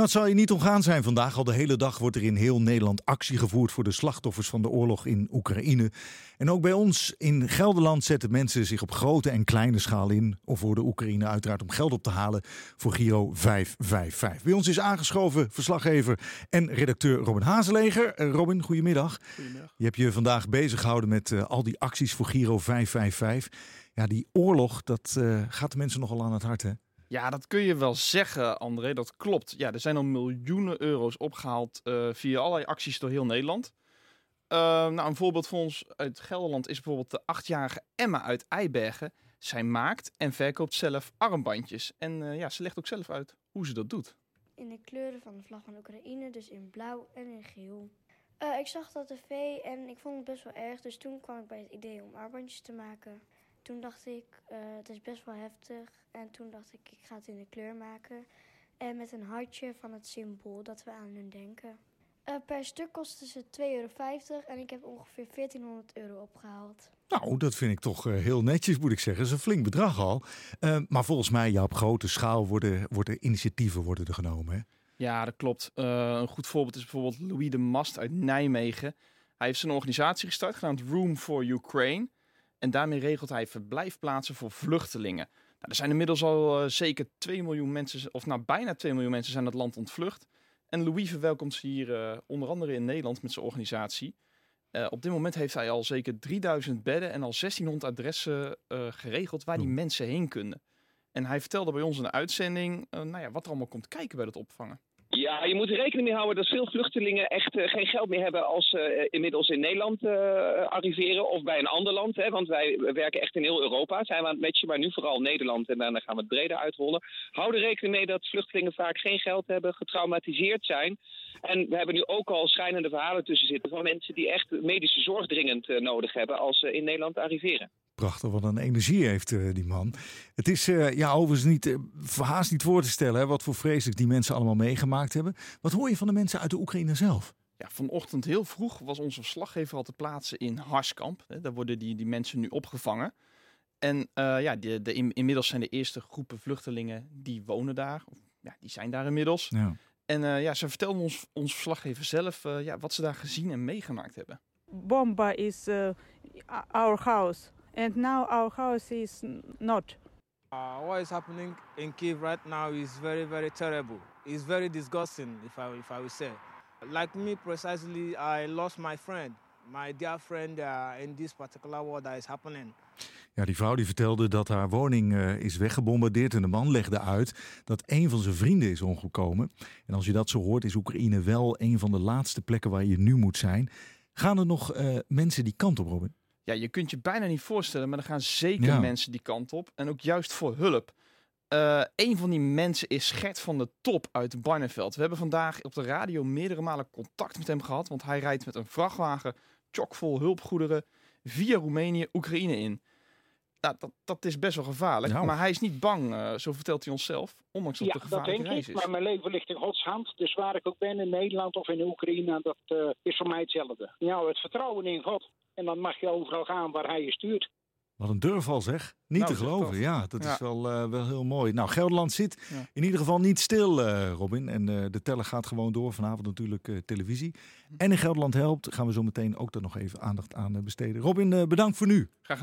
Nou, het zal je niet ontgaan zijn vandaag. Al de hele dag wordt er in heel Nederland actie gevoerd voor de slachtoffers van de oorlog in Oekraïne. En ook bij ons in Gelderland zetten mensen zich op grote en kleine schaal in. Of voor de Oekraïne uiteraard om geld op te halen voor Giro 555. Bij ons is aangeschoven verslaggever en redacteur Robin Hazeleger. Eh, Robin, goedemiddag. Goedemiddag. Je hebt je vandaag bezig gehouden met uh, al die acties voor Giro 555. Ja, die oorlog, dat uh, gaat de mensen nogal aan het hart, hè? Ja, dat kun je wel zeggen, André. Dat klopt. Ja, er zijn al miljoenen euro's opgehaald uh, via allerlei acties door heel Nederland. Uh, nou, een voorbeeld voor ons uit Gelderland is bijvoorbeeld de achtjarige Emma uit Eibergen. Zij maakt en verkoopt zelf armbandjes. En uh, ja, ze legt ook zelf uit hoe ze dat doet. In de kleuren van de vlag van Oekraïne, dus in blauw en in geel. ik zag dat tv en ik vond het best wel erg. Dus toen kwam ik bij het idee om armbandjes te maken. Toen dacht ik, uh, het is best wel heftig. En toen dacht ik, ik ga het in de kleur maken. En met een hartje van het symbool dat we aan hun denken. Uh, per stuk kostte ze 2,50 euro en ik heb ongeveer 1400 euro opgehaald. Nou, dat vind ik toch uh, heel netjes, moet ik zeggen. Dat is een flink bedrag al. maar volgens mij, ja, op grote schaal worden, worden initiatieven worden er genomen, hè? Ja, dat klopt. een goed voorbeeld is bijvoorbeeld Louis de Mast uit Nijmegen. Hij heeft zijn organisatie gestart, genaamd Room for Ukraine. En daarmee regelt hij verblijfplaatsen voor vluchtelingen. Nou, er zijn inmiddels al uh, zeker 2 miljoen mensen, of nou bijna 2 miljoen mensen zijn het land ontvlucht. En Louis verwelkomt ze hier uh, onder andere in Nederland met zijn organisatie. Uh, op dit moment heeft hij al zeker 3000 bedden en al 1600 adressen geregeld waar die mensen heen kunnen. En hij vertelde bij ons in de uitzending nou ja, wat er allemaal komt kijken bij het opvangen. Ja, je moet er rekening mee houden dat veel vluchtelingen echt uh, geen geld meer hebben als ze uh, inmiddels in Nederland uh, arriveren of bij een ander land. Hè, want wij werken echt in heel Europa. Zijn we aan het matchen, maar nu vooral Nederland en daarna gaan we het breder uitrollen. Hou er rekening mee dat vluchtelingen vaak geen geld hebben, getraumatiseerd zijn. En we hebben nu ook al schijnende verhalen tussen zitten van mensen die echt medische zorg dringend nodig hebben als ze in Nederland arriveren. Prachtig, wat een energie heeft uh, die man. Het is uh, ja, overigens niet, uh, verhaast niet voor te stellen hè, wat voor vreselijk die mensen allemaal meegemaakt hebben. Wat hoor je van de mensen uit de Oekraïne zelf? Ja, vanochtend heel vroeg was onze verslaggever al te plaatsen in Harskamp. Hè, daar worden die, die mensen nu opgevangen. En ja, de, de, in, inmiddels zijn de eerste groepen vluchtelingen die wonen daar. Of, ja, die zijn daar inmiddels. Ja. En ja, ze vertelden ons, ons verslaggever zelf ja, wat ze daar gezien en meegemaakt hebben. Bomba is our house. And now our house is not. Uh, what is happening in Kiev right now is very, very terrible. It's very disgusting, if I, if I would say. Like me, precisely, I lost my friend, my dear friend, uh, in this particular war that is happening. Ja, die vrouw die vertelde dat haar woning uh, is weggebombardeerd en de man legde uit dat een van zijn vrienden is omgekomen. En als je dat zo hoort, is Oekraïne wel een van de laatste plekken waar je nu moet zijn. Gaan er nog uh, mensen die kant op, Robin? Ja, je kunt je bijna niet voorstellen, maar er gaan zeker ja. mensen die kant op. En ook juist voor hulp. Uh, een van die mensen is Gert van de Top uit Barneveld. We hebben vandaag op de radio meerdere malen contact met hem gehad. Want hij rijdt met een vrachtwagen chockvol hulpgoederen via Roemenië, Oekraïne in. Nou, dat, dat is best wel gevaarlijk. Nou. Maar hij is niet bang, uh, zo vertelt hij ons zelf. Ondanks dat ja, een gevaarlijke dat denk reis ik, is. Maar mijn leven ligt in Gods hand. Dus waar ik ook ben, in Nederland of in Oekraïne, dat uh, is voor mij hetzelfde. Ja, het vertrouwen in God. En dan mag je overal gaan waar hij je stuurt. Wat een durf al zeg. Niet Nou, te geloven. dat. Ja, dat Ja. is wel, eh, wel heel mooi. Nou, Gelderland zit Ja. in ieder geval niet stil, eh, Robin. En eh, de teller gaat gewoon door. Vanavond natuurlijk eh, televisie. En in Gelderland helpt gaan we zo meteen ook daar nog even aandacht aan eh, besteden. Robin, eh, bedankt voor nu. Graag